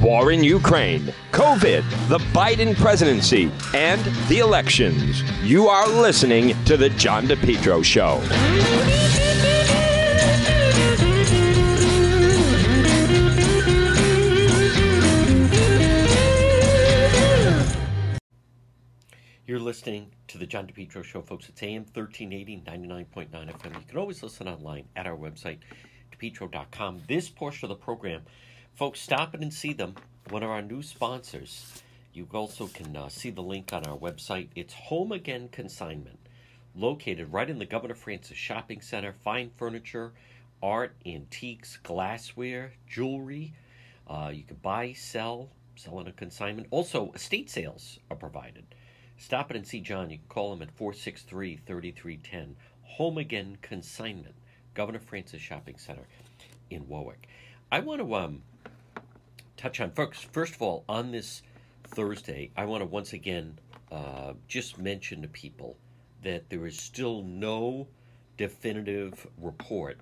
war in Ukraine, COVID, the Biden presidency, and the elections. You are listening to The John DePetro Show. You're listening to the John DePetro Show, folks. It's AM 1380, 99.9 FM. You can always listen online at our website, depetro.com. This portion of the program, folks, stop it and see them. One of our new sponsors. You also can uh, see the link on our website. It's Home Again Consignment, located right in the Governor Francis Shopping Center. Fine furniture, art, antiques, glassware, jewelry. Uh, you can buy, sell, sell on a consignment. Also, estate sales are provided. Stop it and see John. You can call him at 463 3310. Home Again Consignment, Governor Francis Shopping Center in Warwick. I want to um, touch on, first, first of all, on this Thursday, I want to once again uh, just mention to people that there is still no definitive report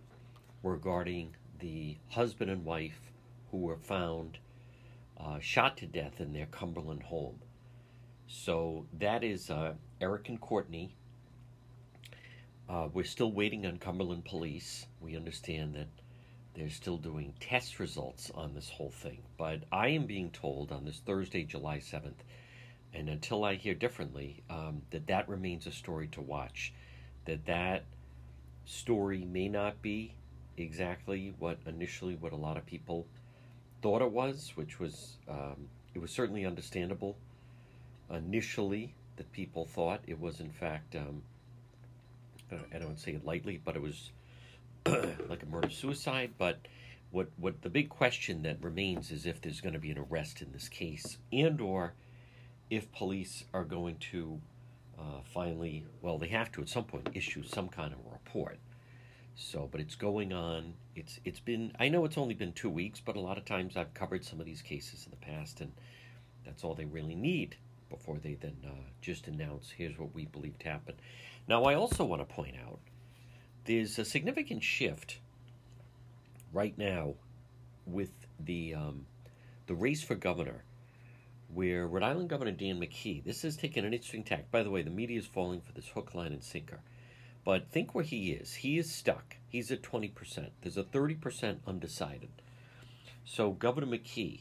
regarding the husband and wife who were found uh, shot to death in their Cumberland home. So that is uh, Eric and Courtney. Uh, we're still waiting on Cumberland Police. We understand that they're still doing test results on this whole thing. But I am being told on this Thursday, July 7th, and until I hear differently, um, that that remains a story to watch. That that story may not be exactly what initially what a lot of people thought it was, which was um, it was certainly understandable initially that people thought it was in fact um, I don't say it lightly, but it was like a murder suicide. But what what the big question that remains is if there's going to be an arrest in this case, and or if police are going to uh, finally, well, they have to at some point issue some kind of report. So, but it's going on. It's it's been. I know it's only been two weeks, but a lot of times I've covered some of these cases in the past, and that's all they really need before they then uh, just announce here's what we believed happened. Now, I also want to point out there's a significant shift right now with the um, the race for governor, where Rhode Island Governor Dan McKee. This has taken an interesting tack. By the way, the media is falling for this hook, line, and sinker. But think where he is. He is stuck. He's at 20%. There's a 30% undecided. So, Governor McKee,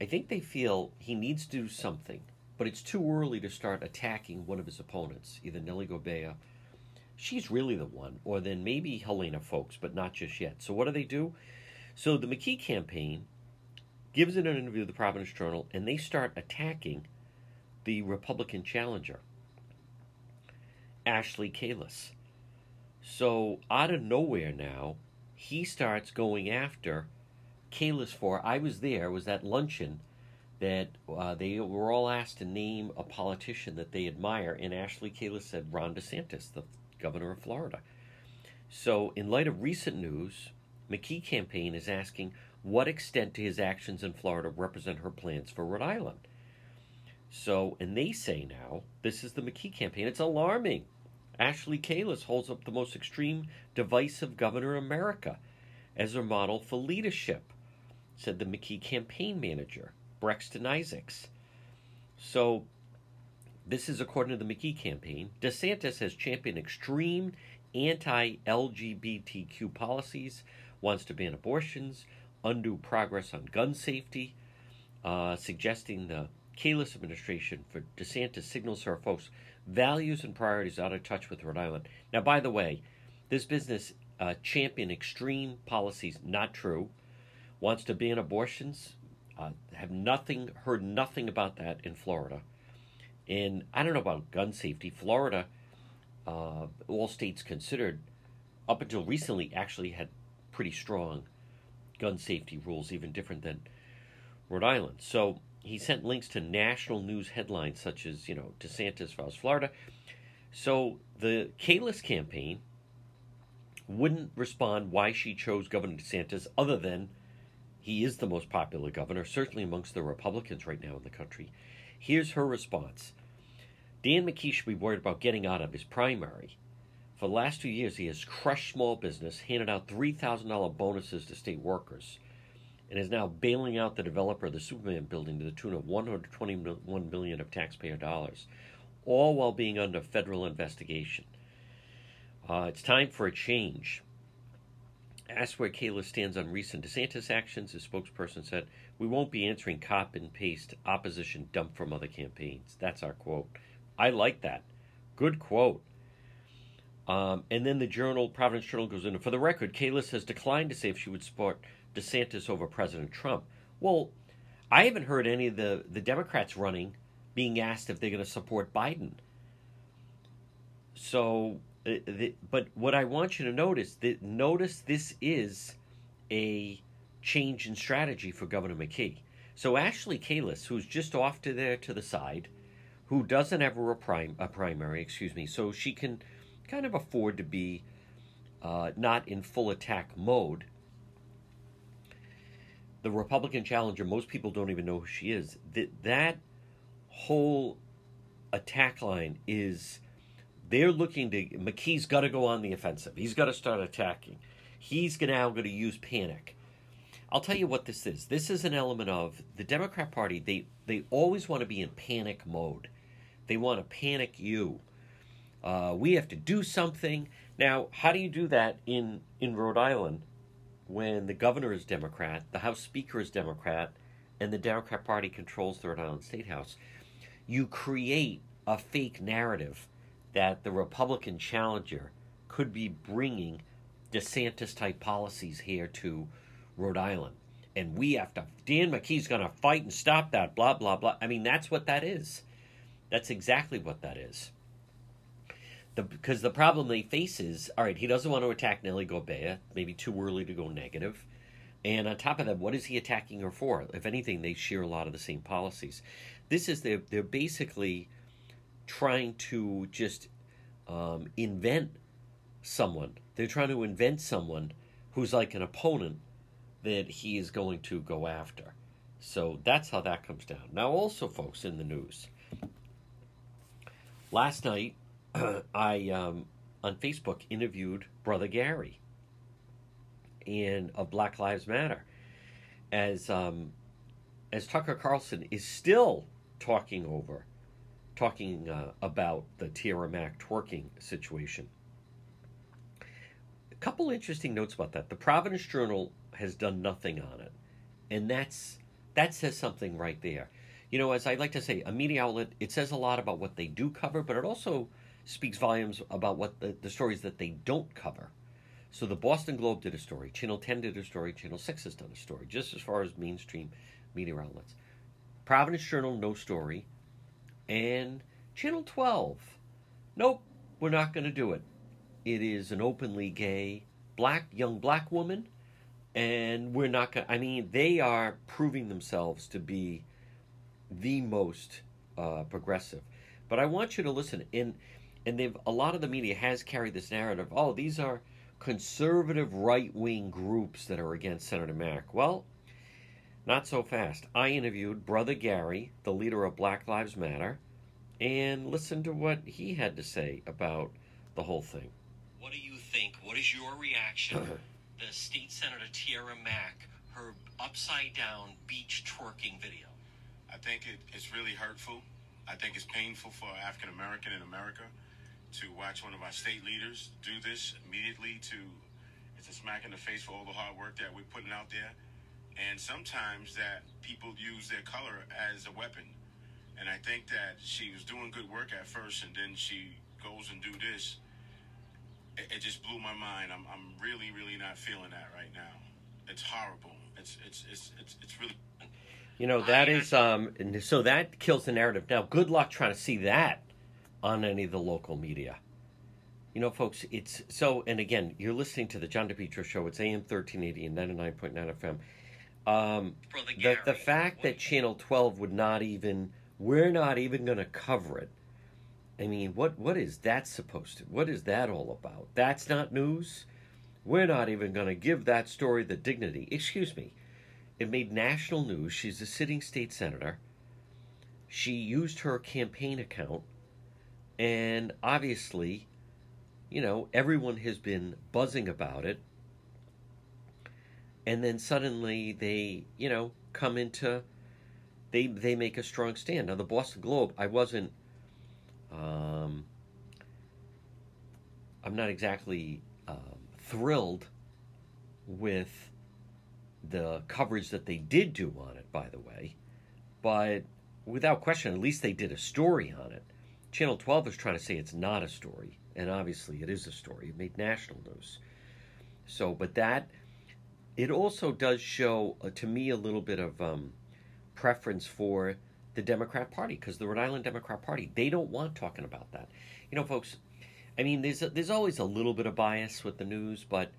I think they feel he needs to do something but it's too early to start attacking one of his opponents, either Nellie Gorbea. She's really the one, or then maybe Helena Foulkes, but not just yet. So what do they do? So the McKee campaign gives it an interview to the Providence Journal, and they start attacking the Republican challenger, Ashley Kalus. So out of nowhere now, he starts going after Kalus for. I was there. Was that luncheon that uh, they were all asked to name a politician that they admire, and Ashley Kalus said Ron DeSantis, the governor of Florida. So, in light of recent news, McKee campaign is asking what extent do his actions in Florida represent her plans for Rhode Island. So, and they say now, this is the McKee campaign. It's alarming. Ashley Kalus holds up the most extreme, divisive governor in America as her model for leadership, said the McKee campaign manager. Brexton Isaacs. So, this is according to the McKee campaign. DeSantis has championed extreme anti LGBTQ policies, wants to ban abortions, undo progress on gun safety, uh, suggesting the Kalus administration for DeSantis signals our folks values and priorities out of touch with Rhode Island. Now, by the way, this business uh, champion extreme policies, not true. Wants to ban abortions, uh, have nothing heard nothing about that in Florida. And I don't know about gun safety. Florida, uh, all states considered, up until recently, actually had pretty strong gun safety rules, even different than Rhode Island. So he sent links to national news headlines such as, you know, DeSantis vows Florida. So the Kalus campaign wouldn't respond why she chose Governor DeSantis other than he is the most popular governor, certainly amongst the Republicans right now in the country. Here's her response Dan McKee should be worried about getting out of his primary. For the last two years, he has crushed small business, handed out $3,000 bonuses to state workers, and is now bailing out the developer of the Superman building to the tune of $121 million of taxpayer dollars, all while being under federal investigation. Uh, it's time for a change. Asked where Kayla stands on recent DeSantis actions, his spokesperson said, We won't be answering cop and paste opposition dump from other campaigns. That's our quote. I like that. Good quote. Um, and then the journal, Providence Journal, goes in. For the record, Kayla has declined to say if she would support DeSantis over President Trump. Well, I haven't heard any of the, the Democrats running being asked if they're going to support Biden. So, but what I want you to notice that notice this is a change in strategy for Governor McKee. So Ashley Kalus, who's just off to there to the side, who doesn't have a, a primary, excuse me, so she can kind of afford to be uh, not in full attack mode the Republican challenger, most people don't even know who she is. That that whole attack line is they're looking to McKee's got to go on the offensive. He's got to start attacking. He's now going to use panic. I'll tell you what this is. This is an element of the Democrat Party. They they always want to be in panic mode. They want to panic you. Uh, we have to do something now. How do you do that in in Rhode Island? when the governor is Democrat, the House Speaker is Democrat, and the Democrat Party controls the Rhode Island State House, you create a fake narrative that the Republican challenger could be bringing DeSantis type policies here to Rhode Island. And we have to, Dan McKee's going to fight and stop that, blah, blah, blah. I mean, that's what that is. That's exactly what that is. The, because the problem they face is all right, he doesn't want to attack Nellie Gorbea, maybe too early to go negative. And on top of that, what is he attacking her for? If anything, they share a lot of the same policies. This is they're, they're basically trying to just um, invent someone. They're trying to invent someone who's like an opponent that he is going to go after. So that's how that comes down. Now, also, folks, in the news, last night I um, on Facebook interviewed Brother Gary and of Black Lives Matter, as um, as Tucker Carlson is still talking over, talking uh, about the Tiara Mack twerking situation. A couple interesting notes about that. The Providence Journal has done nothing on it, and that's that says something right there. You know, as I like to say, a media outlet it says a lot about what they do cover, but it also speaks volumes about what the, the stories that they don't cover. So the Boston Globe did a story, Channel 10 did a story, Channel 6 has done a story, just as far as mainstream media outlets. Providence Journal, no story. And Channel 12, nope, we're not going to do it. It is an openly gay black young black woman, and we're not going. I mean, they are proving themselves to be the most uh, progressive. But I want you to listen. In and they've a lot of the media has carried this narrative. Oh, these are conservative right wing groups that are against Senator Mack. Well, not so fast. I interviewed Brother Gary, the leader of Black Lives Matter, and listened to what he had to say about the whole thing. What do you think? What is your reaction? the state senator Tiara Mack, her upside down beach twerking video. I think it, it's really hurtful. I think it's painful for African American in America to watch one of our state leaders do this immediately to it's a smack in the face for all the hard work that we're putting out there and sometimes that people use their color as a weapon and i think that she was doing good work at first and then she goes and do this it, it just blew my mind I'm, I'm really really not feeling that right now it's horrible it's it's it's it's, it's really you know that is um so that kills the narrative now good luck trying to see that on any of the local media. You know, folks, it's so, and again, you're listening to the John DePetro show. It's AM 1380 and 99.9 FM. Um, the, the fact that Channel 12 would not even, we're not even going to cover it. I mean, what what is that supposed to? What is that all about? That's not news. We're not even going to give that story the dignity. Excuse me. It made national news. She's a sitting state senator. She used her campaign account and and then suddenly they, you know, come into they they make a strong stand. Now the Boston Globe, I wasn't um, I'm not exactly um, thrilled with the coverage that they did do on it, by the way, but without question, at least they did a story on it. Channel 12 is trying to say it's not a story, and obviously it is a story. It made national news. So, but that it also does show uh, to me a little bit of um, preference for the Democrat Party because the Rhode Island Democrat Party they don't want talking about that. You know, folks. I mean, there's a, there's always a little bit of bias with the news, but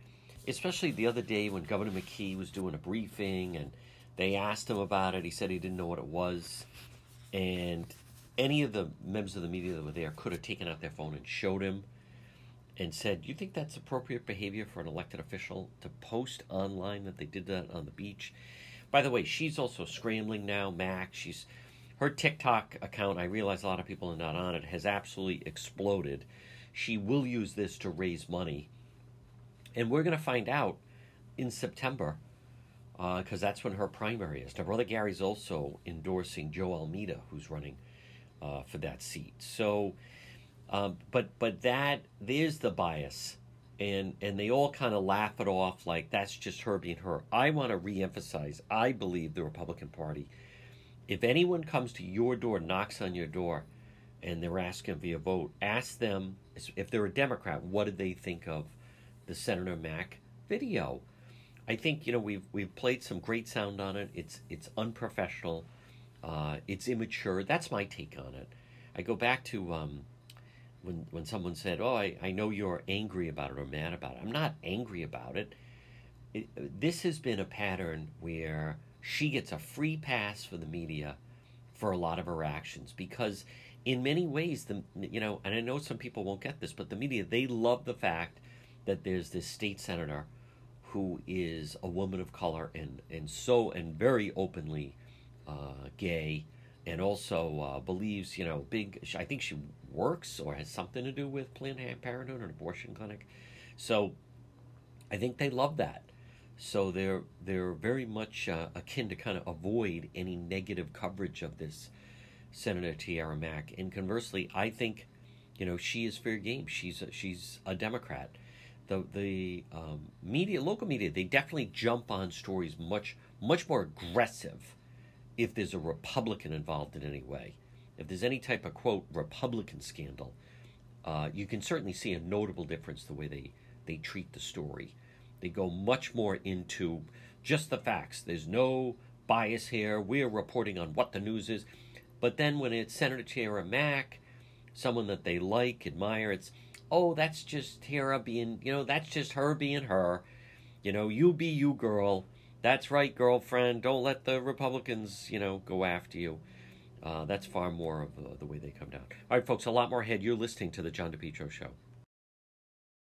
especially the other day when Governor McKee was doing a briefing and they asked him about it, he said he didn't know what it was, and any of the members of the media that were there could have taken out their phone and showed him and said, "You think that's appropriate behavior for an elected official to post online that they did that on the beach?" By the way, she's also scrambling now. Mack, she's her TikTok account. I realize a lot of people are not on it. Has absolutely exploded. She will use this to raise money, and we're going to find out in September because uh, that's when her primary is. Now, brother Gary's also endorsing Joe Almeida, who's running uh, for that seat. So um, but but that there's the bias, and and they all kind of laugh it off like that's just her being her. I want to reemphasize. I believe the Republican Party. If anyone comes to your door, knocks on your door, and they're asking for your vote, ask them if they're a Democrat, what did they think of the Senator Mack video? I think you know we've we've played some great sound on it. It's it's unprofessional, uh, it's immature. That's my take on it. I go back to um, when when someone said, "Oh, I, I know you're angry about it or mad about it," I'm not angry about it. it. This has been a pattern where she gets a free pass for the media for a lot of her actions because, in many ways, the you know, and I know some people won't get this, but the media they love the fact that there's this state senator who is a woman of color and and so and very openly uh, gay and also uh, believes, you know, big. I think she works or has something to do with Planned Parenthood or an abortion clinic. So I think they love that. So they're they're very much uh, akin to kind of avoid any negative coverage of this Senator Tiara Mack. And conversely, I think, you know, she is fair game. She's a, she's a Democrat. The the um, media, local media, they definitely jump on stories much much more aggressive if there's a Republican involved in any way if there's any type of quote Republican scandal, uh, you can certainly see a notable difference the way they they treat the story. They go much more into just the facts. There's no bias here. We're reporting on what the news is. But then when it's Senator Tiara Mack, someone that they like, admire, it's oh, that's just Tara being, you know, that's just her being her. You know, you be you, girl. That's right, girlfriend. Don't let the Republicans, you know, go after you. Uh, that's far more of the, the way they come down. All right, folks, a lot more ahead. You're listening to The John DePetro Show.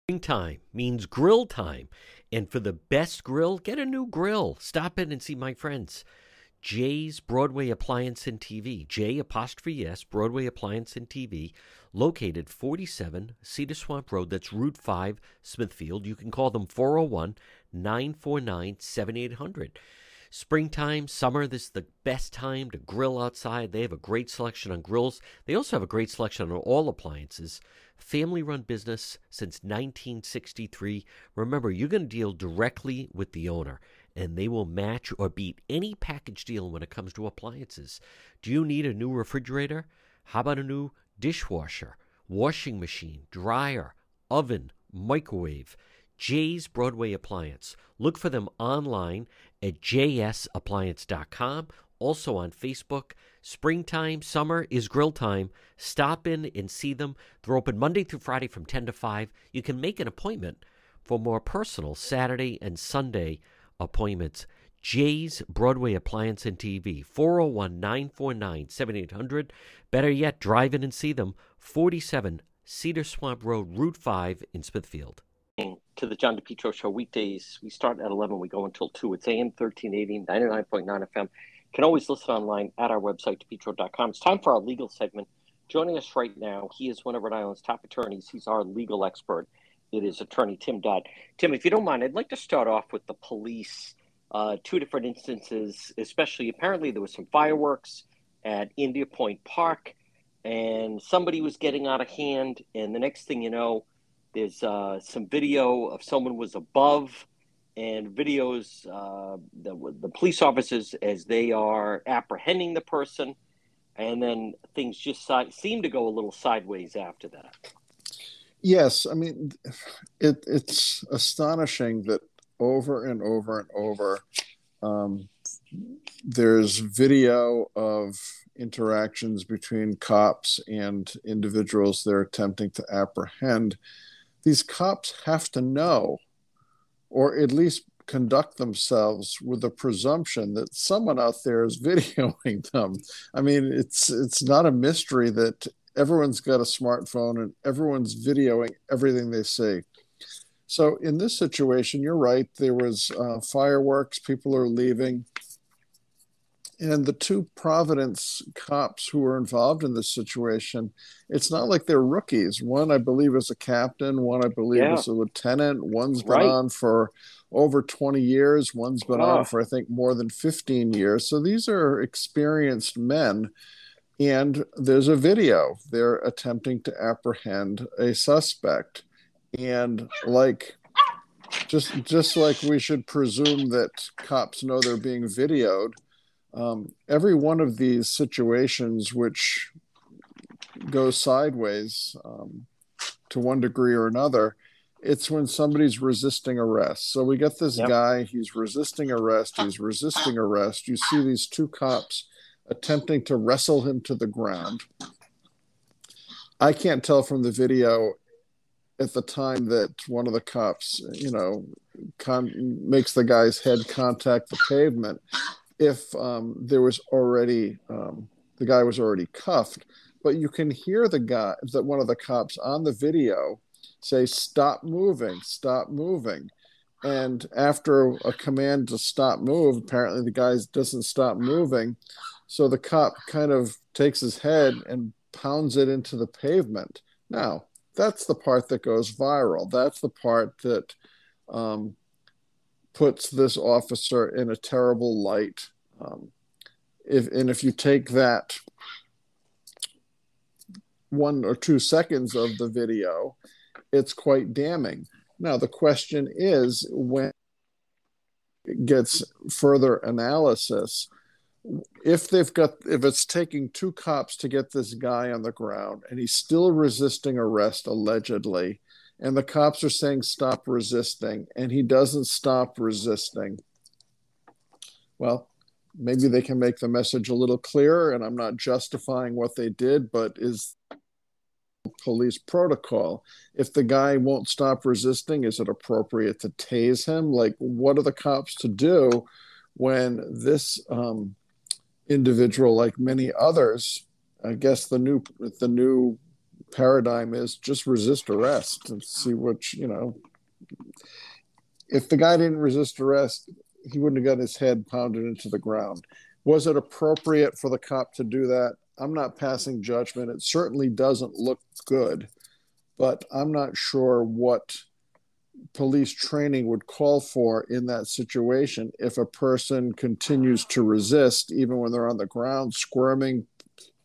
Springtime means grill time. And for the best grill, get a new grill. Stop in and see my friends. J's Broadway Appliance and TV. J apostrophe S, Broadway Appliance and TV, located 47 Cedar Swamp Road. That's Route 5, Smithfield. You can call them 401 949 7800. Springtime, summer, this is the best time to grill outside. They have a great selection on grills. They also have a great selection on all appliances. Family run business since 1963. Remember, you're going to deal directly with the owner, and they will match or beat any package deal when it comes to appliances. Do you need a new refrigerator? How about a new dishwasher, washing machine, dryer, oven, microwave? J's Broadway Appliance. Look for them online at jsappliance.com. Also on Facebook. Springtime, summer is grill time. Stop in and see them. They're open Monday through Friday from 10 to 5. You can make an appointment for more personal Saturday and Sunday appointments. J's Broadway Appliance and TV, 401 949 7800. Better yet, drive in and see them, 47 Cedar Swamp Road, Route 5 in Smithfield to the John DePetro Show weekdays. We start at 11, we go until 2. It's AM 1380, 99.9 FM. Can always listen online at our website, depetro.com. It's time for our legal segment. Joining us right now, he is one of Rhode Island's top attorneys. He's our legal expert. It is attorney Tim Dodd. Tim, if you don't mind, I'd like to start off with the police uh, two different instances, especially apparently there was some fireworks at India Point Park, and somebody was getting out of hand. And the next thing you know, there's uh, some video of someone was above, and videos uh, the the police officers as they are apprehending the person, and then things just si- seem to go a little sideways after that. Yes, I mean, it, it's astonishing that over and over and over, um, there's video of interactions between cops and individuals they're attempting to apprehend. These cops have to know, or at least conduct themselves with the presumption that someone out there is videoing them. I mean, it's it's not a mystery that everyone's got a smartphone and everyone's videoing everything they see. So in this situation, you're right. There was uh, fireworks. People are leaving, and the two Providence cops who were involved in this situation, it's not like they're rookies. One, I believe, is a captain. One, I believe, Yeah. is a lieutenant. One's been Right. on for over 20 years. One's been Ah. on for, I think, more than 15 years. So these are experienced men. And there's a video. They're attempting to apprehend a suspect. And like just just like we should presume that cops know they're being videoed, um, every one of these situations which goes sideways um, to one degree or another, it's when somebody's resisting arrest. So we get this Yep. guy, he's resisting arrest, he's resisting arrest. You see these two cops attempting to wrestle him to the ground. I can't tell from the video at the time that one of the cops, you know, con- makes the guy's head contact the pavement if um, there was already um, the guy was already cuffed but you can hear the guy that one of the cops on the video say stop moving stop moving. And after a command to stop move apparently the guy doesn't stop moving. So the cop kind of takes his head and pounds it into the pavement. Now that's the part that goes viral. That's the part that um, puts this officer in a terrible light um, if and if you take that one or two seconds of the video, it's quite damning. Now the question is when it gets further analysis, if they've got if it's taking two cops to get this guy on the ground and he's still resisting arrest allegedly, and the cops are saying stop resisting, and he doesn't stop resisting, well, maybe they can make the message a little clearer. And I'm not justifying what they did, but is police protocol. If the guy won't stop resisting, is it appropriate to tase him? Like, what are the cops to do when this um, individual, like many others, I guess the new the new paradigm is just resist arrest and see what you know. If the guy didn't resist arrest, he wouldn't have got his head pounded into the ground. Was it appropriate for the cop to do that? I'm not passing judgment. It certainly doesn't look good, but I'm not sure what police training would call for in that situation if a person continues to resist even when they're on the ground squirming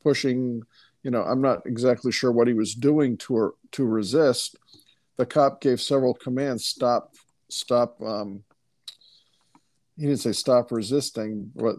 pushing you know i'm not exactly sure what he was doing to to resist the cop gave several commands stop stop um, he didn't say stop resisting but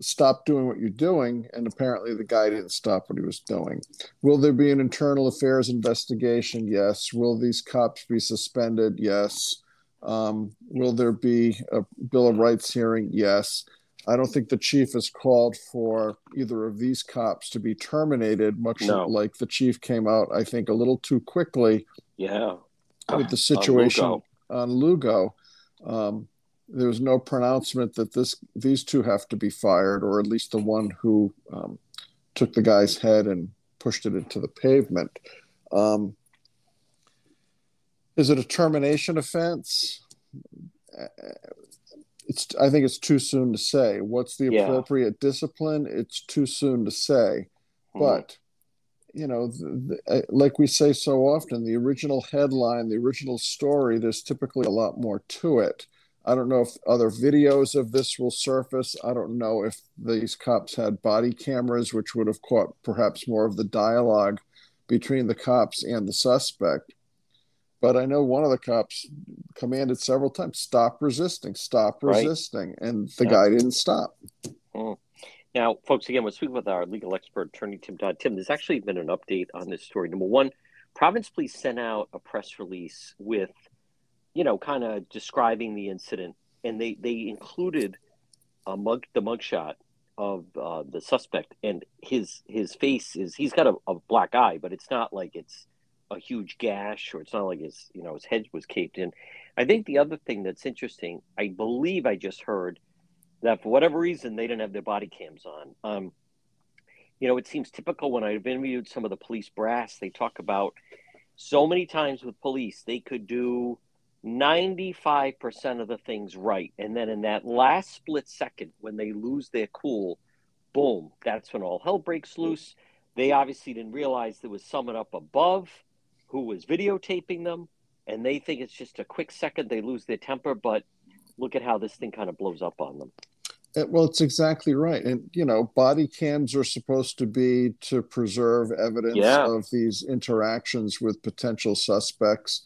stop doing what you're doing and apparently the guy didn't stop what he was doing. Will there be an internal affairs investigation? Yes. Will these cops be suspended? Yes. Um, will there be a bill of rights hearing? Yes. I don't think the chief has called for either of these cops to be terminated much No. like the chief came out i think a little too quickly Yeah. with the On situation Lugo. on Lugo, um, there was no pronouncement that this these two have to be fired, or at least the one who um, took the guy's head and pushed it into the pavement. Um, is it a termination offense? Uh, It's. I think it's too soon to say. What's the Yeah. appropriate discipline? It's too soon to say Hmm. but you know the, the, uh, like we say so often the original headline the original story there's typically a lot more to it I don't know if other videos of this will surface. I don't know if these cops had body cameras, which would have caught perhaps more of the dialogue between the cops and the suspect. But I know one of the cops commanded several times, stop resisting, stop Right. resisting. And the Yeah. guy didn't stop. Mm. Now, folks, again, we're speaking with our legal expert, attorney Tim Dodd. Tim, there's actually been an update on this story. Number one, Providence Police sent out a press release with, you know, kind of describing the incident, and they they included a mug the mugshot of uh, the suspect, and his his face is he's got a, a black eye, but it's not like it's a huge gash or it's not like his you know his head was caved in. I think the other thing that's interesting, I believe I just heard that for whatever reason they didn't have their body cams on. Um, you know, it seems typical when I've interviewed some of the police brass, they talk about so many times with police, they could do 95% of the things right. And then in that last split second, when they lose their cool, boom, that's when all hell breaks loose. They obviously didn't realize there was someone up above who was videotaping them. And they think it's just a quick second, they lose their temper. But look at how this thing kind of blows up on them. Uh, Well, it's exactly right. And, you know, body cams are supposed to be to preserve evidence Yeah. of these interactions with potential suspects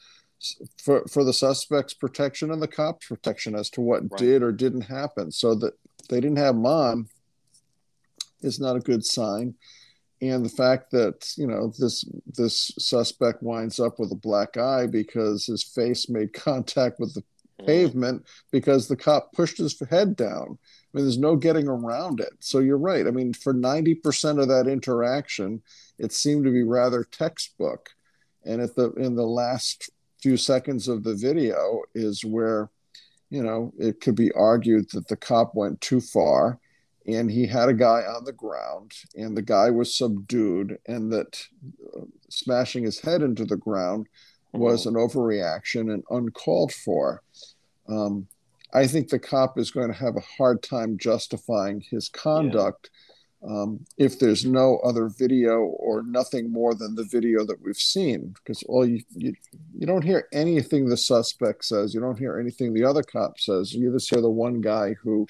for, for the suspect's protection and the cops' protection as to what Right. did or didn't happen. So that they didn't have mom is not a good sign. And the fact that, you know, this this suspect winds up with a black eye because his face made contact with the Mm. pavement because the cop pushed his head down. I mean, there's no getting around it. So you're right. I mean, for 90% of that interaction, it seemed to be rather textbook. And at the in the last few seconds of the video is where, you know, it could be argued that the cop went too far and he had a guy on the ground and the guy was subdued and that uh, smashing his head into the ground was an overreaction and uncalled for. Um, I think the cop is going to have a hard time justifying his conduct um, if there's no other video or nothing more than the video that we've seen. Because all you, you you don't hear anything the suspect says, you don't hear anything the other cop says. You just hear the one guy who,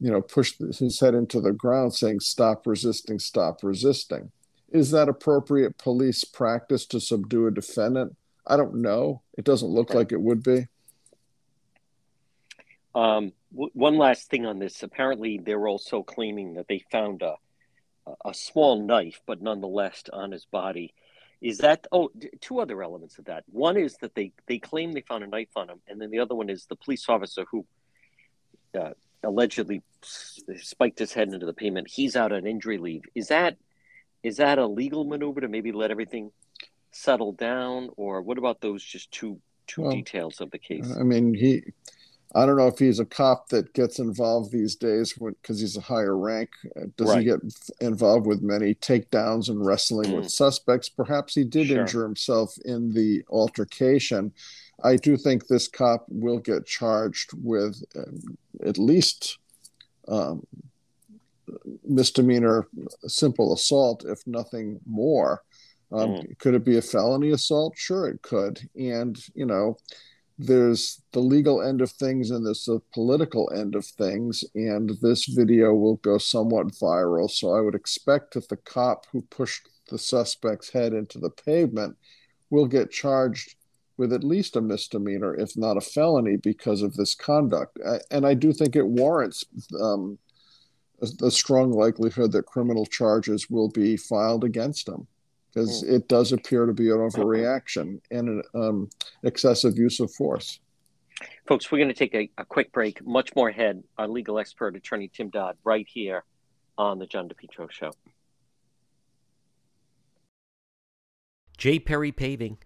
you know, pushed his head into the ground saying, "Stop resisting, stop resisting." Is that appropriate police practice to subdue a defendant? I don't know. It doesn't look like it would be. Um, w- one last thing on this. Apparently, they're also claiming that they found a a small knife, but nonetheless on his body. Is that oh? d- Two other elements of that. One is that they they claim they found a knife on him, and then the other one is the police officer who uh, allegedly spiked his head into the pavement. He's out on injury leave. Is that is that a legal maneuver to maybe let everything settle down, or what about those just two two Well, details of the case? I mean, he. I don't know if he's a cop that gets involved these days because he's a higher rank. Does Right. he get involved with many takedowns and wrestling with Mm. suspects? Perhaps he did Sure. injure himself in the altercation. I do think this cop will get charged with um, at least um, misdemeanor simple assault, if nothing more. Um, Could it be a felony assault? Sure, it could. And, you know, there's the legal end of things and there's the political end of things. And this video will go somewhat viral. So I would expect that the cop who pushed the suspect's head into the pavement will get charged with at least a misdemeanor, if not a felony, because of this conduct. And I do think it warrants um, a, strong likelihood that criminal charges will be filed against him because it does appear to be an overreaction and an um, excessive use of force. Folks, we're going to take a, a quick break. Much more ahead. Our legal expert, attorney Tim Dodd, right here on the John DePetro Show. J. Perry Paving.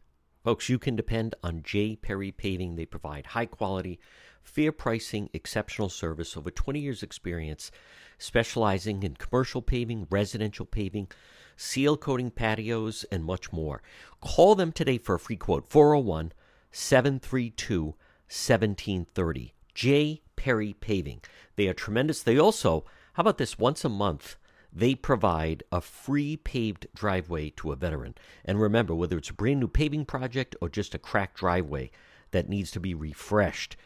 Folks, you can depend on J. Perry Paving. They provide high quality, fair pricing, exceptional service, over 20 years' experience, specializing in commercial paving, residential paving, seal coating patios, and much more. Call them today for a free quote 401 732 1730. J. Perry Paving. They are tremendous. They also, how about this, once a month, they provide a free paved driveway to a veteran. And remember, whether it's a brand new paving project or just a cracked driveway that needs to be refreshed,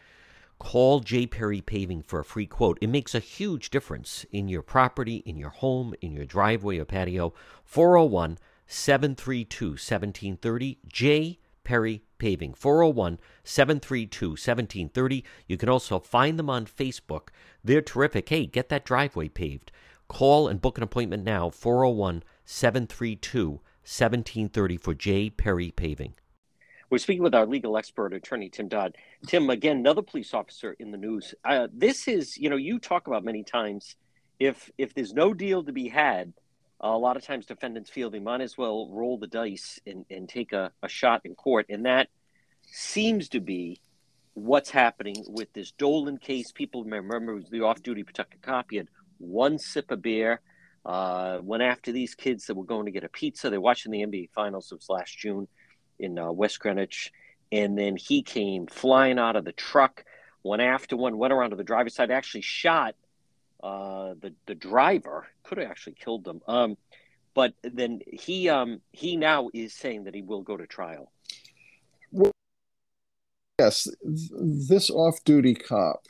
Call J. Perry Paving for a free quote. It makes a huge difference in your property, in your home, in your driveway or patio. 401 732 1730. J. Perry Paving. 401 732 1730. You can also find them on Facebook. They're terrific. Hey, get that driveway paved. Call and book an appointment now 401 732 1730 for J. Perry Paving. We're speaking with our legal expert, attorney Tim Dodd. Tim, again, another police officer in the news. Uh, this is, you know, you talk about many times if if there's no deal to be had, a lot of times defendants feel they might as well roll the dice and, and take a, a shot in court. And that seems to be what's happening with this Dolan case. People remember the off duty protected cop. He had one sip of beer, uh, went after these kids that were going to get a pizza. They're watching the NBA Finals. It was last June in uh, West Greenwich. And then he came flying out of the truck, went after one, went around to the driver's side, actually shot uh, the the driver. Could have actually killed them. Um, but then he um, he now is saying that he will go to trial. Yes, this off-duty cop,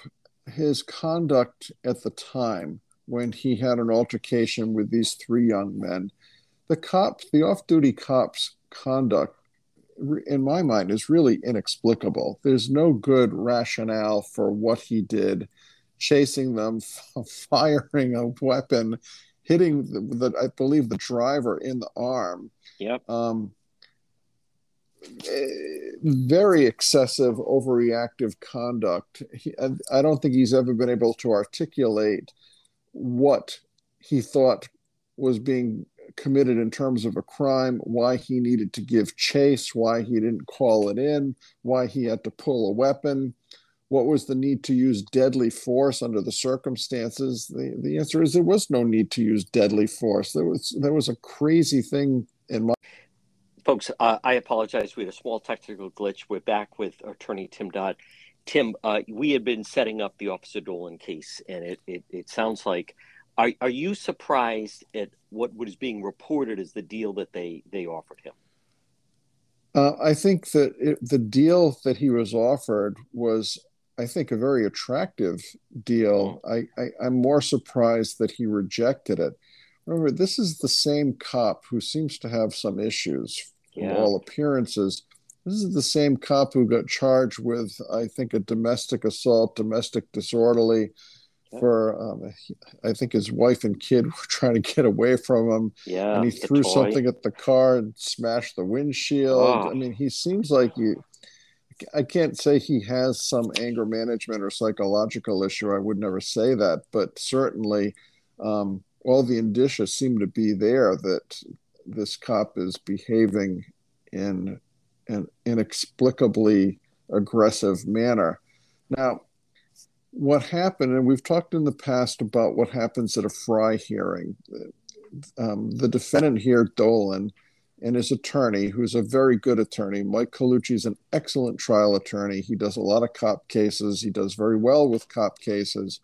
his conduct at the time when he had an altercation with these three young men, the cop, the off-duty cop's conduct in my mind, is really inexplicable. There's no good rationale for what he did, chasing them, firing a weapon, hitting the, the I believe the driver in the arm. Yep. Um, very excessive, overreactive conduct. He, I don't think he's ever been able to articulate what he thought was being committed in terms of a crime, why he needed to give chase, why he didn't call it in, why he had to pull a weapon, what was the need to use deadly force under the circumstances. The, the answer is there was no need to use deadly force. There was there was a crazy thing in my folks. Uh, I apologize. We had a small technical glitch. We're back with Attorney Tim Dodd. Tim, uh, we had been setting up the Officer Dolan case, and it, it, it sounds like are are you surprised at what was being reported as the deal that they they offered him? Uh, I think that it, the deal that he was offered was, I think, a very attractive deal. Mm. I, I I'm more surprised that he rejected it. Remember, this is the same cop who seems to have some issues from yeah. all appearances. This is the same cop who got charged with, I think, a domestic assault, domestic disorderly, for um, I think his wife and kid were trying to get away from him. Yeah, and he threw toy. something at the car and smashed the windshield. Oh. I mean, he seems like you. I can't say he has some anger management or psychological issue. I would never say that, but certainly um, all the indicia seem to be there that this cop is behaving in an inexplicably aggressive manner. Now, what happened, and we've talked in the past about what happens at a Frye hearing. Um, the defendant here, Dolan, and his attorney, who's a very good attorney, Mike Colucci, is an excellent trial attorney. He does a lot of cop cases. He does very well with cop cases.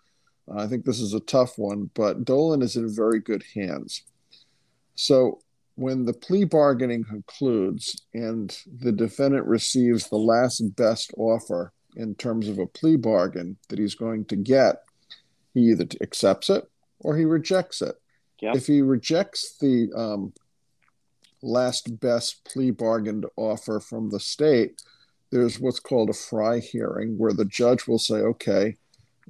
Uh, I think this is a tough one, but Dolan is in very good hands. So when the plea bargaining concludes and the defendant receives the last best offer in terms of a plea bargain that he's going to get, he either accepts it or he rejects it. Yep. If he rejects the um, last best plea bargain offer from the state, there's what's called a Frye hearing where the judge will say, okay,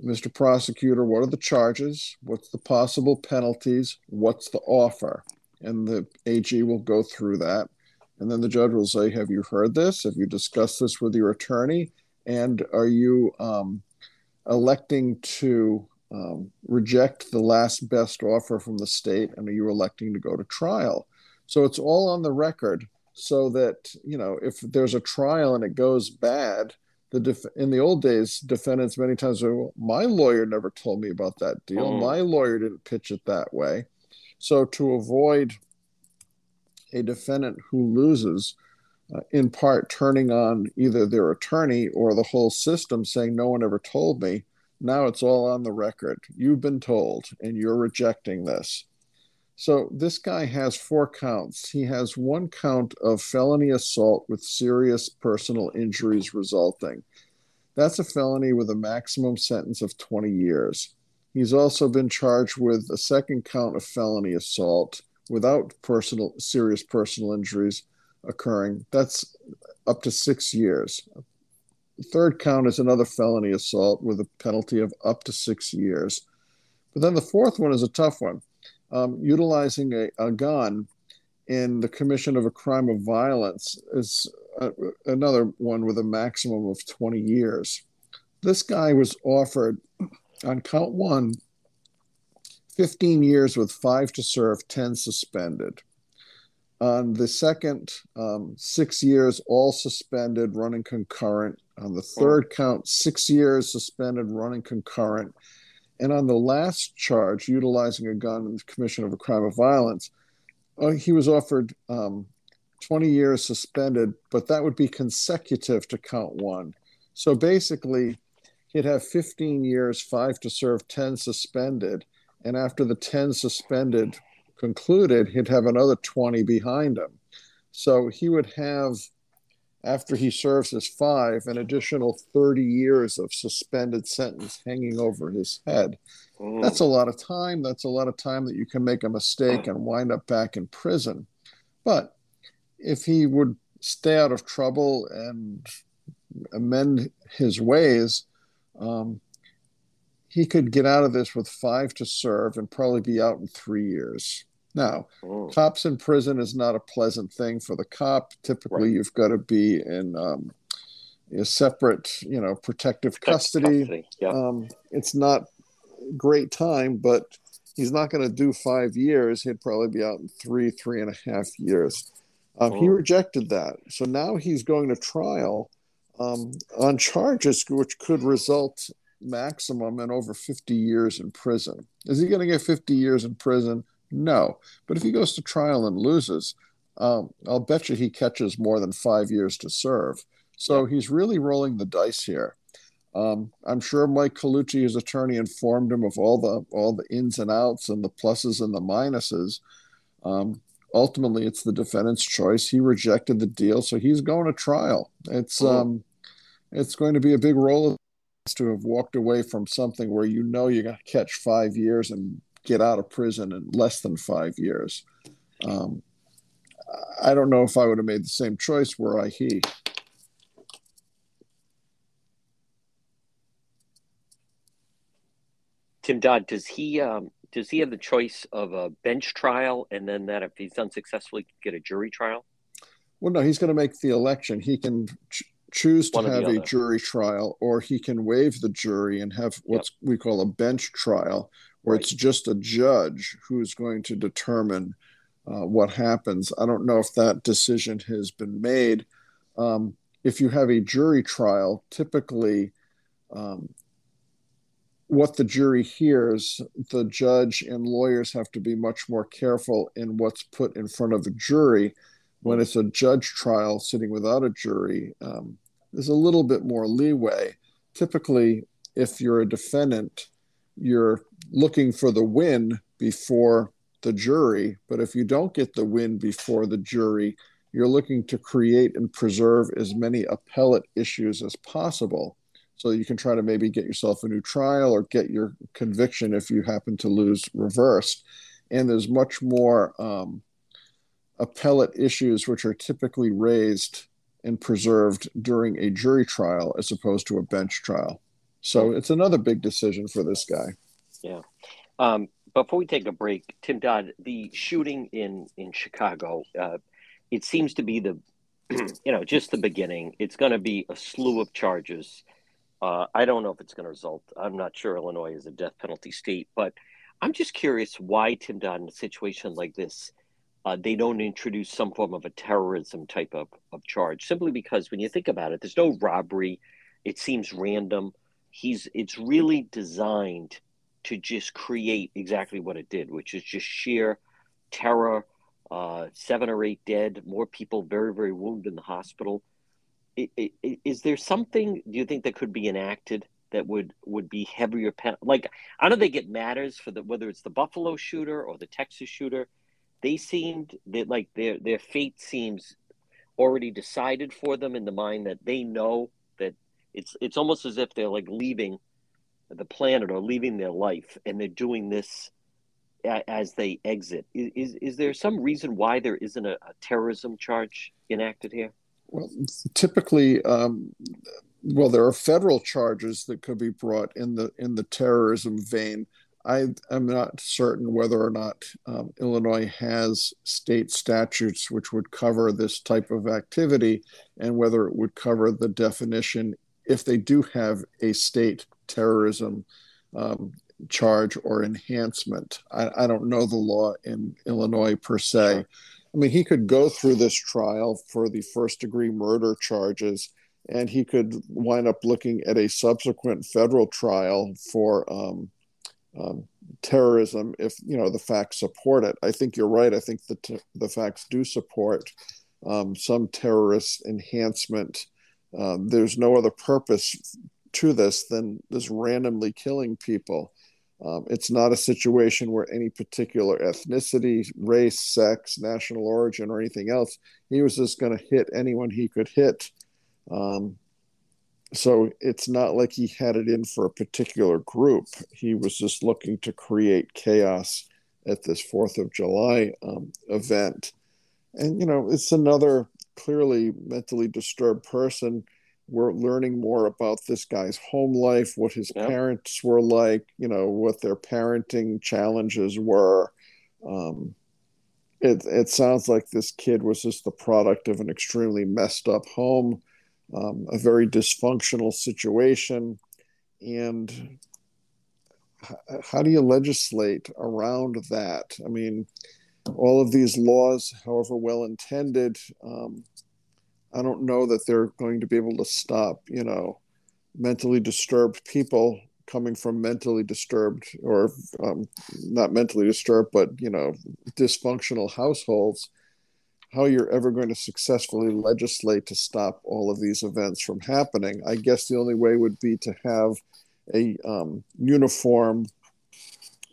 Mr. Prosecutor, what are the charges? What's the possible penalties? What's the offer? And the AG will go through that. And then the judge will say, Have you heard this? Have you discussed this with your attorney? And are you um, electing to um, reject the last best offer from the state? And are you electing to go to trial? So it's all on the record so that you know if there's a trial and it goes bad the def- in the old days defendants many times say well, my lawyer never told me about that deal. Oh. my lawyer didn't pitch it that way. So to avoid a defendant who loses uh, in part turning on either their attorney or the whole system saying, No one ever told me. Now it's all on the record. You've been told, and you're rejecting this. So this guy has four counts. He has one count of felony assault with serious personal injuries resulting. That's a felony with a maximum sentence of 20 years. He's also been charged with a second count of felony assault without personal serious personal injuries occurring. That's up to six years. Third count is another felony assault with a penalty of up to six years. But then the fourth one is a tough one. Um, utilizing a, a, gun in the commission of a crime of violence is a, another one with a maximum of 20 years. This guy was offered on count one 15 years with five to serve, 10 suspended. On the second, um, six years, all suspended, running concurrent. On the third count, six years suspended, running concurrent. And on the last charge, utilizing a gun in the commission of a crime of violence, uh, he was offered um, 20 years suspended, but that would be consecutive to count one. So basically, he'd have 15 years, five to serve, 10 suspended. And after the 10 suspended concluded, he'd have another 20 behind him. So he would have, after he serves his five, an additional 30 years of suspended sentence hanging over his head. Mm. That's a lot of time. That's a lot of time that you can make a mistake and wind up back in prison. But if he would stay out of trouble and amend his ways, um, he could get out of this with five to serve and probably be out in three years. Now, oh. cops in prison is not a pleasant thing for the cop. Typically, right. you've got to be in um, a separate, you know, protective custody. custody. Yep. Um, it's not great time, but he's not going to do five years. He'd probably be out in three, three and a half years. Um, oh. He rejected that. So now he's going to trial um, on charges which could result maximum in over 50 years in prison. Is he going to get 50 years in prison? No. But if he goes to trial and loses, um, I'll bet you he catches more than five years to serve. So he's really rolling the dice here. Um, I'm sure Mike Colucci, his attorney, informed him of all the all the ins and outs and the pluses and the minuses. Um, ultimately, it's the defendant's choice. He rejected the deal, so he's going to trial. It's mm-hmm. um, it's going to be a big roll to have walked away from something where you know you're going to catch five years and get out of prison in less than five years. Um, I don't know if I would have made the same choice were I he. Tim Dodd, does he um, does he have the choice of a bench trial and then that if he's unsuccessful, get a jury trial? Well, no, he's going to make the election. He can ch- choose to have a jury trial, or he can waive the jury and have what yep. we call a bench trial, where it's just a judge who's going to determine uh, what happens. I don't know if that decision has been made. Um, if you have a jury trial, typically um, what the jury hears, the judge and lawyers have to be much more careful in what's put in front of the jury. When it's a judge trial sitting without a jury, um, there's a little bit more leeway. Typically, if you're a defendant, you're looking for the win before the jury. But if you don't get the win before the jury, you're looking to create and preserve as many appellate issues as possible. So you can try to maybe get yourself a new trial or get your conviction if you happen to lose reversed. And there's much more um, appellate issues which are typically raised and preserved during a jury trial as opposed to a bench trial. So it's another big decision for this guy. Yeah. Um, before we take a break, Tim Dodd, the shooting in in Chicago, uh, it seems to be the, you know, just the beginning. It's going to be a slew of charges. Uh, I don't know if it's going to result. I'm not sure Illinois is a death penalty state, but I'm just curious why Tim Dodd, in a situation like this, uh, they don't introduce some form of a terrorism type of, of charge simply because when you think about it there's no robbery it seems random he's it's really designed to just create exactly what it did which is just sheer terror uh, seven or eight dead more people very very wounded in the hospital. It, it, it, is there something do you think that could be enacted that would would be heavier pen- like i know they get matters for the whether it's the buffalo shooter or the texas shooter. They seemed that like their their fate seems already decided for them in the mind that they know that it's it's almost as if they're like leaving the planet or leaving their life, and they're doing this as they exit. Is is there some reason why there isn't a, a terrorism charge enacted here? Well, typically, um, well, there are federal charges that could be brought in the in the terrorism vein. I am not certain whether or not um, Illinois has state statutes which would cover this type of activity, and whether it would cover the definition if they do have a state terrorism um, charge or enhancement. I, I, don't know the law in Illinois per se. I mean, he could go through this trial for the first degree murder charges, and he could wind up looking at a subsequent federal trial for um, um, terrorism if you know the facts support it. I think you're right. I think the t- the facts do support um, some terrorist enhancement. Um, there's no other purpose to this than just randomly killing people. Um, it's not a situation where any particular ethnicity, race, sex, national origin, or anything else. He was just going to hit anyone he could hit. Um, so it's not like he had it in for a particular group. He was just looking to create chaos at this Fourth of July um, event. And, you know, it's another clearly mentally disturbed person we're learning more about this guy's home life, what his yep. parents were like, you know, what their parenting challenges were. Um, it, it sounds like this kid was just the product of an extremely messed up home, um, a very dysfunctional situation. And how do you legislate around that? I mean, all of these laws, however well intended, um, I don't know that they're going to be able to stop, you know, mentally disturbed people coming from mentally disturbed or um, not mentally disturbed, but, you know, dysfunctional households. How you're ever going to successfully legislate to stop all of these events from happening. I guess the only way would be to have a um, uniform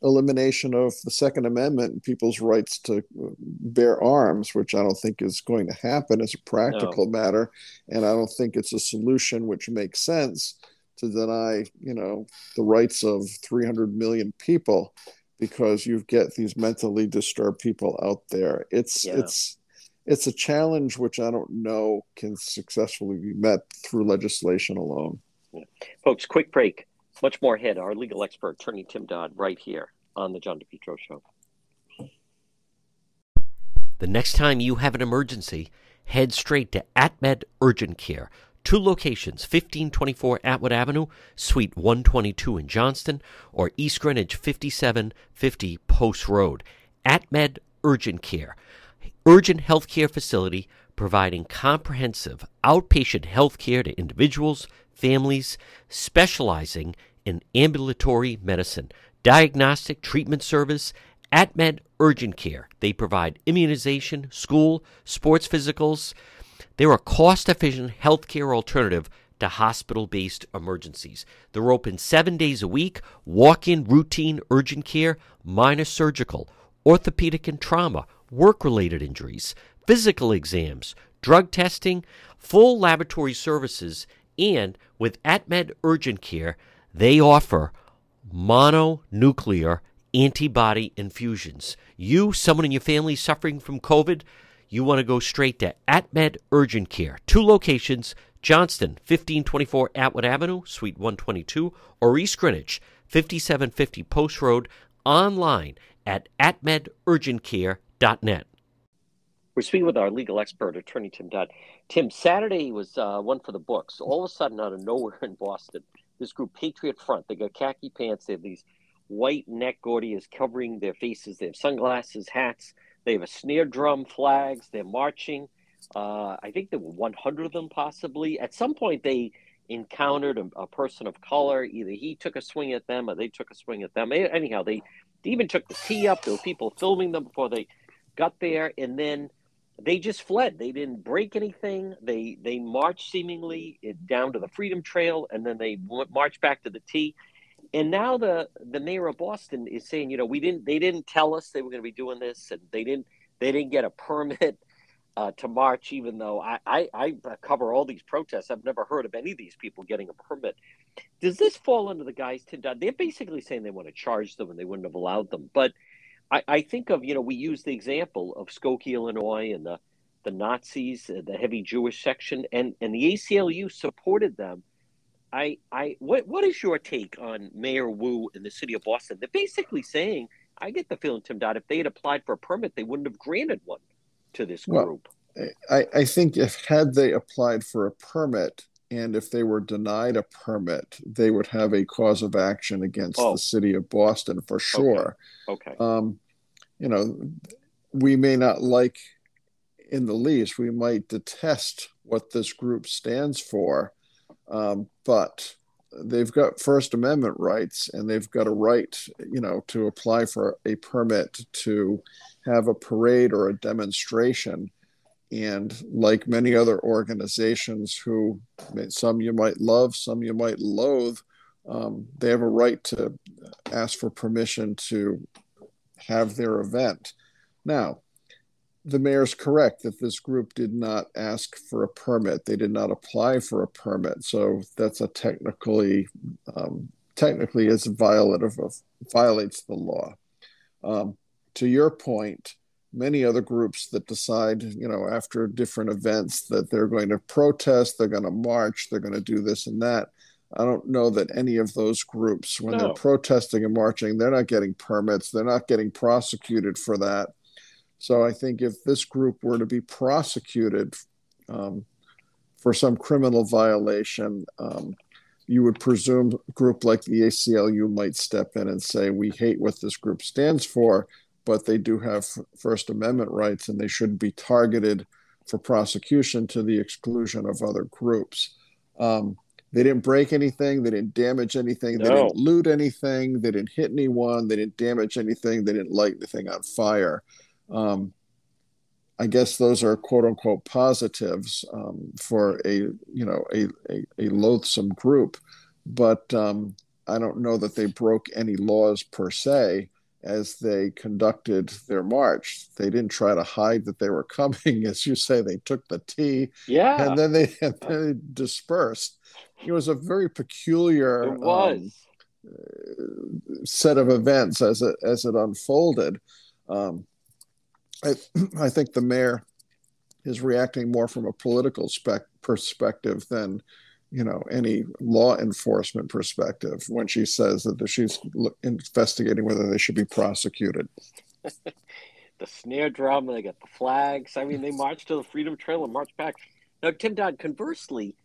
elimination of the Second Amendment and people's rights to uh, bear arms, which I don't think is going to happen as a practical no. matter. And I don't think it's a solution which makes sense to deny, you know, the rights of 300 million people because you get these mentally disturbed people out there. It's yeah. it's it's a challenge which I don't know can successfully be met through legislation alone. Folks, quick break. Much more ahead. Our legal expert, attorney Tim Dodd, right here on the John DePetro Show. The next time you have an emergency, head straight to AtMed Urgent Care. Two locations 1524 Atwood Avenue, Suite 122 in Johnston, or East Greenwich 5750 Post Road. AtMed Urgent Care. Urgent healthcare facility providing comprehensive outpatient health care to individuals, families, specializing in ambulatory medicine, diagnostic treatment service, AtMed Urgent Care. They provide immunization, school, sports physicals. They're a cost efficient healthcare alternative to hospital based emergencies. They're open seven days a week, walk in routine urgent care, minor surgical, orthopedic and trauma, work related injuries, physical exams, drug testing, full laboratory services, and with AtMed Urgent Care, they offer mononuclear antibody infusions. You, someone in your family suffering from COVID, you want to go straight to AtMed Urgent Care. Two locations Johnston, 1524 Atwood Avenue, Suite 122, or East Greenwich, 5750 Post Road, online at atmedurgentcare.net. We're speaking with our legal expert, attorney Tim Dodd. Tim, Saturday was uh, one for the books. All of a sudden, out of nowhere in Boston, this group, Patriot Front, they got khaki pants. They have these white neck gordias covering their faces. They have sunglasses, hats. They have a snare drum, flags. They're marching. Uh, I think there were 100 of them possibly. At some point, they encountered a, a, person of color. Either he took a swing at them or they took a swing at them. Anyhow, they, they even took the T up. There were people filming them before they got there. And then they just fled. They didn't break anything. They they marched seemingly down to the Freedom Trail, and then they marched back to the T. And now the the mayor of Boston is saying, you know, we didn't they didn't tell us they were going to be doing this, and they didn't they didn't get a permit. uh, to march, even though I, I, I cover all these protests. I've never heard of any of these people getting a permit. Does this fall under the guys to They're basically saying they want to charge them and they wouldn't have allowed them. But I, I think of, you know, we use the example of Skokie, Illinois, and the, the Nazis, uh, the heavy Jewish section, and, and the ACLU supported them. I, I, what, what is your take on Mayor Wu in the city of Boston? They're basically saying, I get the feeling, Tim Dodd, if they had applied for a permit, they wouldn't have granted one to this group. Well, I, I think if had they applied for a permit and if they were denied a permit, they would have a cause of action against oh. the city of Boston for sure. Okay. okay. Um, you know, we may not like in the least, we might detest what this group stands for, um, but they've got First Amendment rights and they've got a right, you know, to apply for a permit to have a parade or a demonstration. And like many other organizations who some you might love, some you might loathe, um, they have a right to ask for permission to have their event. Now, the mayor's correct that this group did not ask for a permit. They did not apply for a permit. So that's a technically, um, technically, is violative of violates the law. Um, to your point, many other groups that decide, you know, after different events that they're going to protest, they're going to march, they're going to do this and that. I don't know that any of those groups, when no. they're protesting and marching, they're not getting permits, they're not getting prosecuted for that. So I think if this group were to be prosecuted um, for some criminal violation, um, you would presume a group like the ACLU might step in and say, we hate what this group stands for, but they do have First Amendment rights and they shouldn't be targeted for prosecution to the exclusion of other groups. Um, they didn't break anything. They didn't damage anything. They didn't loot anything. They didn't hit anyone. They didn't damage anything. They didn't light anything on fire. Um, I guess those are quote unquote positives um, for a you know a, a, a loathsome group, but um, I don't know that they broke any laws per se as they conducted their march. They didn't try to hide that they were coming, as you say. They took the T, yeah, and then they, and then they dispersed. It was a very peculiar. Um, set of events as it as it unfolded. Um, I, I think the mayor is reacting more from a political spec- perspective than you know any law enforcement perspective when she says that she's investigating whether they should be prosecuted. The snare drum they got the flags. I mean they marched to the freedom trail and marched back. Now tim dodd conversely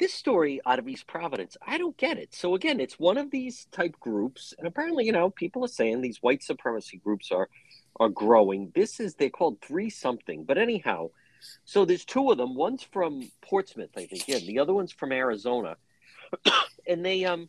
this story out of east providence i don't get it. So again it's one of these type groups and apparently you know people are saying these white supremacy groups are are growing. This is they're called three something, but anyhow, so there's two of them. One's from Portsmouth, I think, yeah. The other one's from Arizona, and they um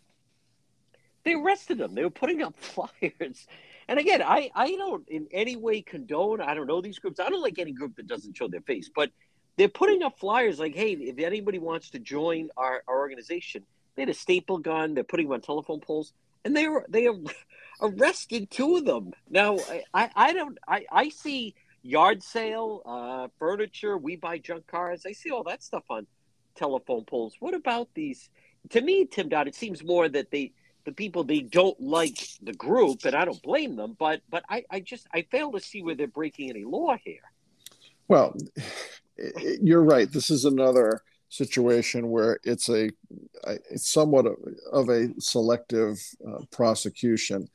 they arrested them. They were putting up flyers. And again, I, I don't in any way condone, I don't know these groups. I don't like any group that doesn't show their face, but they're putting up flyers like, hey, if anybody wants to join our, our organization, they had a staple gun, they're putting them on telephone poles, and they were they arrested two of them. Now, I, I don't, I, I see yard sale, uh, furniture, we buy junk cars. I see all that stuff on telephone poles. What about these? To me, Tim Dodd, it seems more that they, the people they don't like the group, and I don't blame them, but but I, I just I fail to see where they're breaking any law here. Well, you're right. This is another situation where it's a it's somewhat of a selective uh, prosecution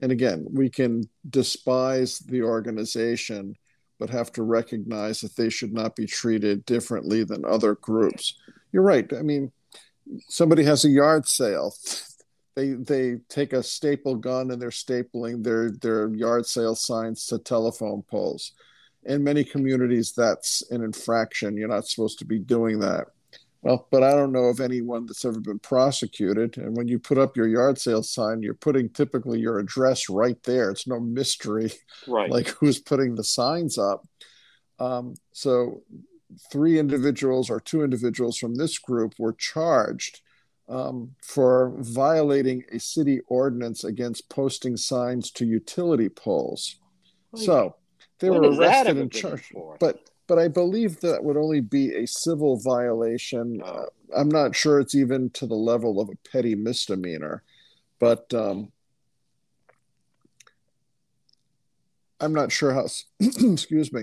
and again we can despise the organization but have to recognize that they should not be treated differently than other groups. You're right. I mean somebody has a yard sale. They they take a staple gun and they're stapling their their yard sale signs to telephone poles. In many communities that's an infraction. You're not supposed to be doing that well, but I don't know of anyone that's ever been prosecuted. And when you put up your yard sale sign, you're putting typically your address right there. It's no mystery, right? Like who's putting the signs up. Um, so, three individuals or two individuals from this group were charged um, for violating a city ordinance against posting signs to utility poles. so they were arrested and charged. But but I believe that would only be a civil violation. Uh, I'm not sure it's even to the level of a petty misdemeanor, but um, I'm not sure how. excuse me,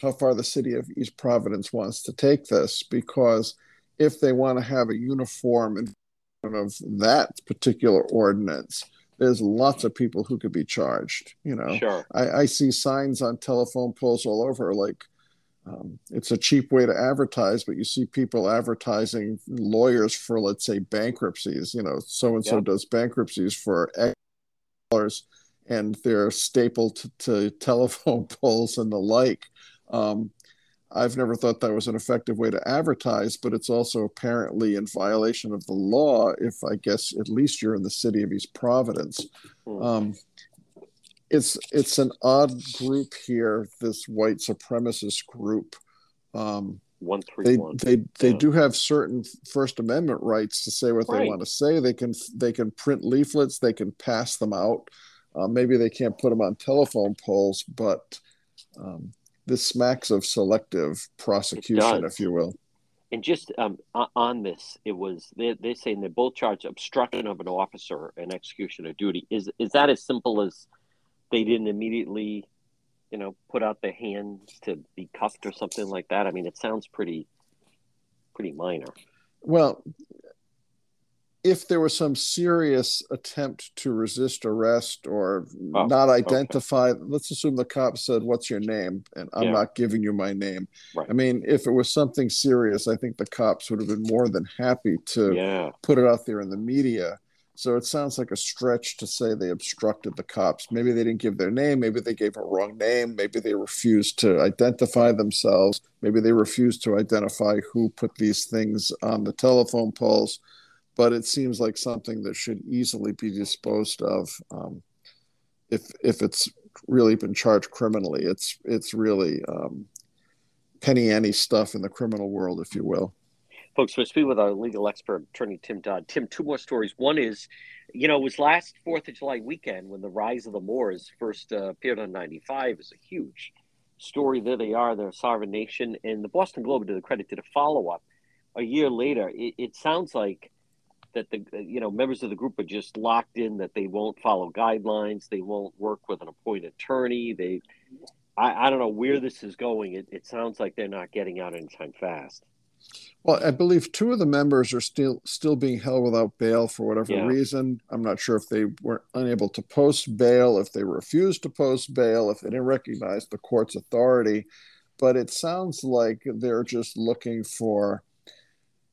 how far the city of East Providence wants to take this because if they want to have a uniform in of that particular ordinance, there's lots of people who could be charged. You know, Sure. I, I see signs on telephone poles all over like um, it's a cheap way to advertise, but you see people advertising lawyers for, let's say, bankruptcies. You know, so and so does bankruptcies for X dollars, and they're stapled to, to telephone poles and the like. Um, I've never thought that was an effective way to advertise, but it's also apparently in violation of the law if I guess at least you're in the city of East Providence. Hmm. Um, it's it's an odd group here, this white supremacist group. Um, One three they one. they they Yeah. do have certain First Amendment rights to say what they want to say. They can they can print leaflets, they can pass them out. Uh, maybe they can't put them on telephone poles, but um, this smacks of selective prosecution, if you will. And just um, on this, it was they're, they're saying they're both charged obstruction of an officer and execution of duty. Is is that as simple as they didn't immediately, you know, put out their hands to be cuffed or something like that? I mean, it sounds pretty pretty minor. Well, if there was some serious attempt to resist arrest or Oh, not identify, let's assume the cop said, What's your name? And I'm Yeah. not giving you my name. Right. I mean, if it was something serious, I think the cops would have been more than happy to Yeah. put it out there in the media. So it sounds like a stretch to say they obstructed the cops. Maybe they didn't give their name. Maybe they gave a wrong name. Maybe they refused to identify themselves. Maybe they refused to identify who put these things on the telephone poles. But it seems like something that should easily be disposed of um, if if it's really been charged criminally. It's it's really um, penny ante stuff in the criminal world, if you will. Folks, we're speaking with our legal expert, attorney Tim Dodd. Tim, two more stories. One is, you know, it was last Fourth of July weekend when the Rise of the Moors first uh, appeared on 95. is a huge story. There they are, they're a sovereign nation. And the Boston Globe, to the credit, did a follow up a year later. It, it sounds like that the you know members of the group are just locked in that they won't follow guidelines, they won't work with an appointed attorney. They, I, I don't know where this is going. It, it sounds like they're not getting out anytime fast. Well, I believe two of the members are still still being held without bail for whatever Yeah. reason. I'm not sure if they were unable to post bail, if they refused to post bail, if they didn't recognize the court's authority. But it sounds like they're just looking for,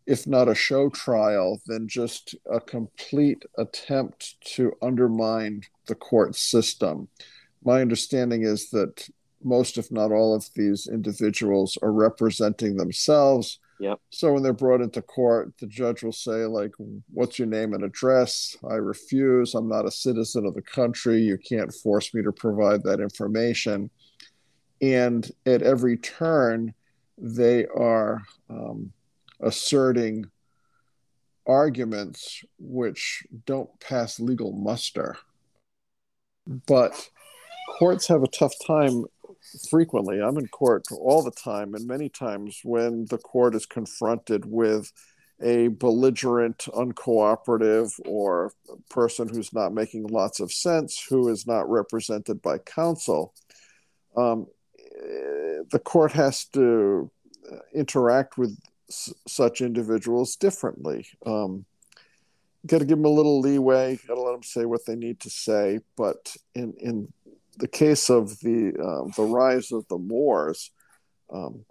if not a show trial, then just a complete attempt to undermine the court system. My understanding is that most, if not all, of these individuals are representing themselves. So when they're brought into court, the judge will say, like, what's your name and address? I refuse. I'm not a citizen of the country. You can't force me to provide that information. And at every turn, they are um, asserting arguments which don't pass legal muster. But courts have a tough time frequently. I'm in court all the time, and many times when the court is confronted with a belligerent, uncooperative, or person who's not making lots of sense, who is not represented by counsel, um, the court has to interact with s- such individuals differently. Um, got to give them a little leeway. Got to let them say what they need to say. But in in the case of the uh, the rise of the Moors, um,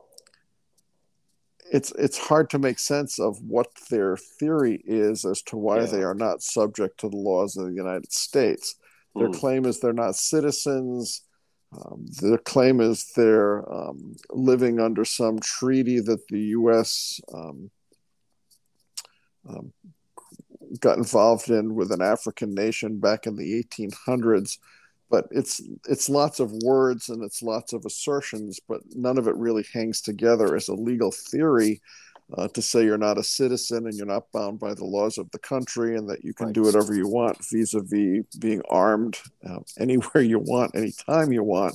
it's it's hard to make sense of what their theory is as to why Yeah. they are not subject to the laws of the United States. Their Hmm. claim is they're not citizens. Um, their claim is they're um, living under some treaty that the U.S. Um, um, got involved in with an African nation back in the 1800s. But it's it's lots of words and it's lots of assertions, but none of it really hangs together as a legal theory uh, to say you're not a citizen and you're not bound by the laws of the country and that you can Right. do whatever you want vis-a-vis being armed uh, anywhere you want, anytime you want.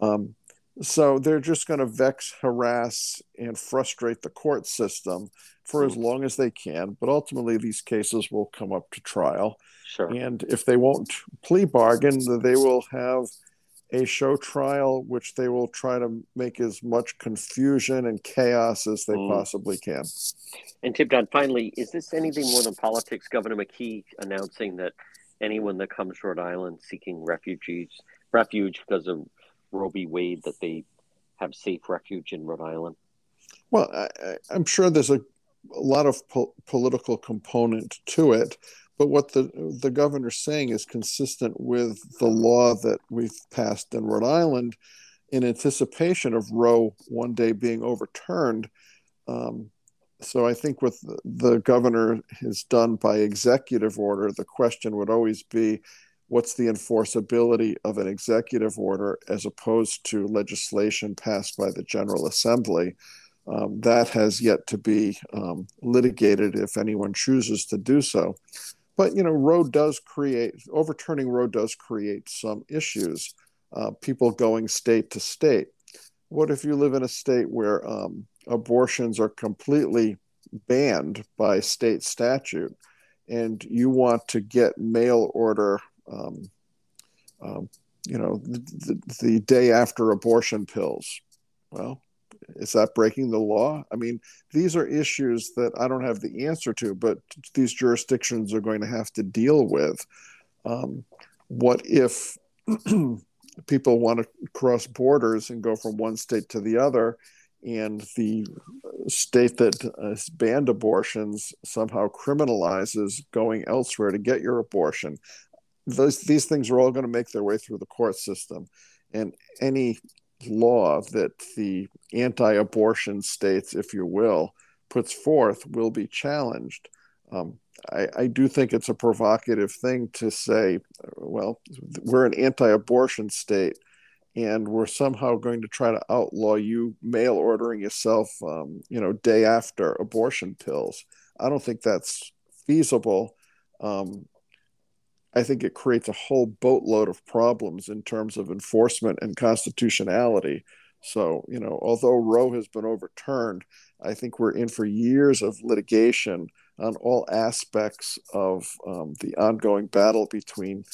Um, So they're just going to vex, harass, and frustrate the court system for as long as they can. But ultimately, these cases will come up to trial. Sure. And if they won't plea bargain, they will have a show trial, which they will try to make as much confusion and chaos as they mm. possibly can. And Tim Dodd, finally, is this anything more than politics? Governor McKee announcing that anyone that comes to Rhode Island seeking refugees refuge because of Roe v. Wade that they have safe refuge in Rhode Island? Well, I, am sure there's a, a lot of po- political component to it but what the the governor's saying is consistent with the law that we've passed in Rhode Island in anticipation of Roe one day being overturned. Um, so I think what the governor has done by executive order, the question would always be, what's the enforceability of an executive order as opposed to legislation passed by the General Assembly? Um, that has yet to be um, litigated if anyone chooses to do so. But you know, Roe does create overturning Roe does create some issues. Uh, people going state to state. What if you live in a state where um, abortions are completely banned by state statute, and you want to get mail order, um, um, you know, the, the day after abortion pills? Well, is that breaking the law? I mean, these are issues that I don't have the answer to, but these jurisdictions are going to have to deal with. Um, what if people want to cross borders and go from one state to the other, and the state that has banned abortions somehow criminalizes going elsewhere to get your abortion? Those, these things are all going to make their way through the court system. And any law that the anti abortion states, if you will, puts forth will be challenged. Um, I, I, do think it's a provocative thing to say, well, we're an anti abortion state and we're somehow going to try to outlaw you mail ordering yourself, um, you know, day after abortion pills. I don't think that's feasible. Um, I think it creates a whole boatload of problems in terms of enforcement and constitutionality. So, you know, although Roe has been overturned, I think we're in for years of litigation on all aspects of um, the ongoing battle between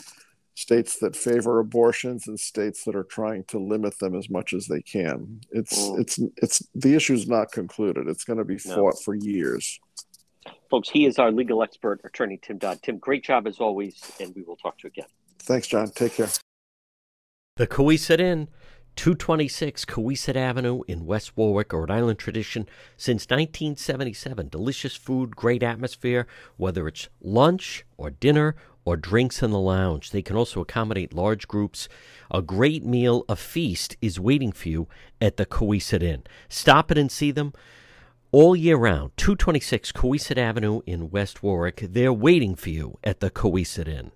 states that favor abortions and states that are trying to limit them as much as they can. It's mm. it's it's the issue is not concluded. It's going to be fought no. for years. Folks, he is our legal expert, attorney Tim Dodd. Tim, great job as always, and we will talk to you again. Thanks, John. Take care. The Cowesett Inn, 226 Cowesett Avenue in West Warwick, Rhode Island tradition since 1977. Delicious food, great atmosphere, whether it's lunch or dinner or drinks in the lounge. They can also accommodate large groups. A great meal, a feast is waiting for you at the Cowesett Inn. Stop it and see them all year round. 226 Cowesett Avenue in West Warwick. They're waiting for you at the Cowesett Inn.